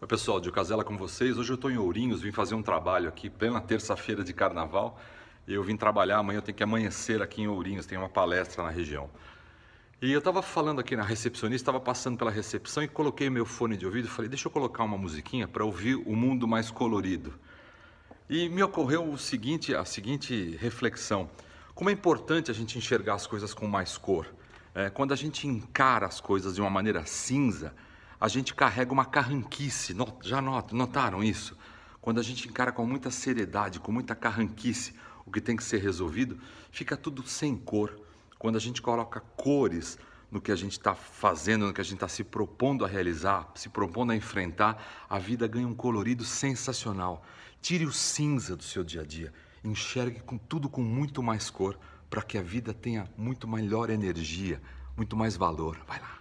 Oi pessoal, de Casela com vocês. Hoje eu estou em Ourinhos, vim fazer um trabalho aqui, plena terça-feira de carnaval. Eu vim trabalhar, amanhã eu tenho que amanhecer aqui em Ourinhos, tem uma palestra na região. E eu estava falando aqui na recepcionista, estava passando pela recepção e coloquei meu fone de ouvido e falei, deixa eu colocar uma musiquinha para ouvir o mundo mais colorido. E me ocorreu o seguinte, a seguinte reflexão. Como é importante a gente enxergar as coisas com mais cor. É, quando a gente encara as coisas de uma maneira cinza, a gente carrega uma carranquice. Já notaram isso? Quando a gente encara com muita seriedade, com muita carranquice, o que tem que ser resolvido, fica tudo sem cor. Quando a gente coloca cores no que a gente está fazendo, no que a gente está se propondo a realizar, se propondo a enfrentar, a vida ganha um colorido sensacional. Tire o cinza do seu dia a dia, enxergue com tudo com muito mais cor, para que a vida tenha muito melhor energia, muito mais valor. Vai lá.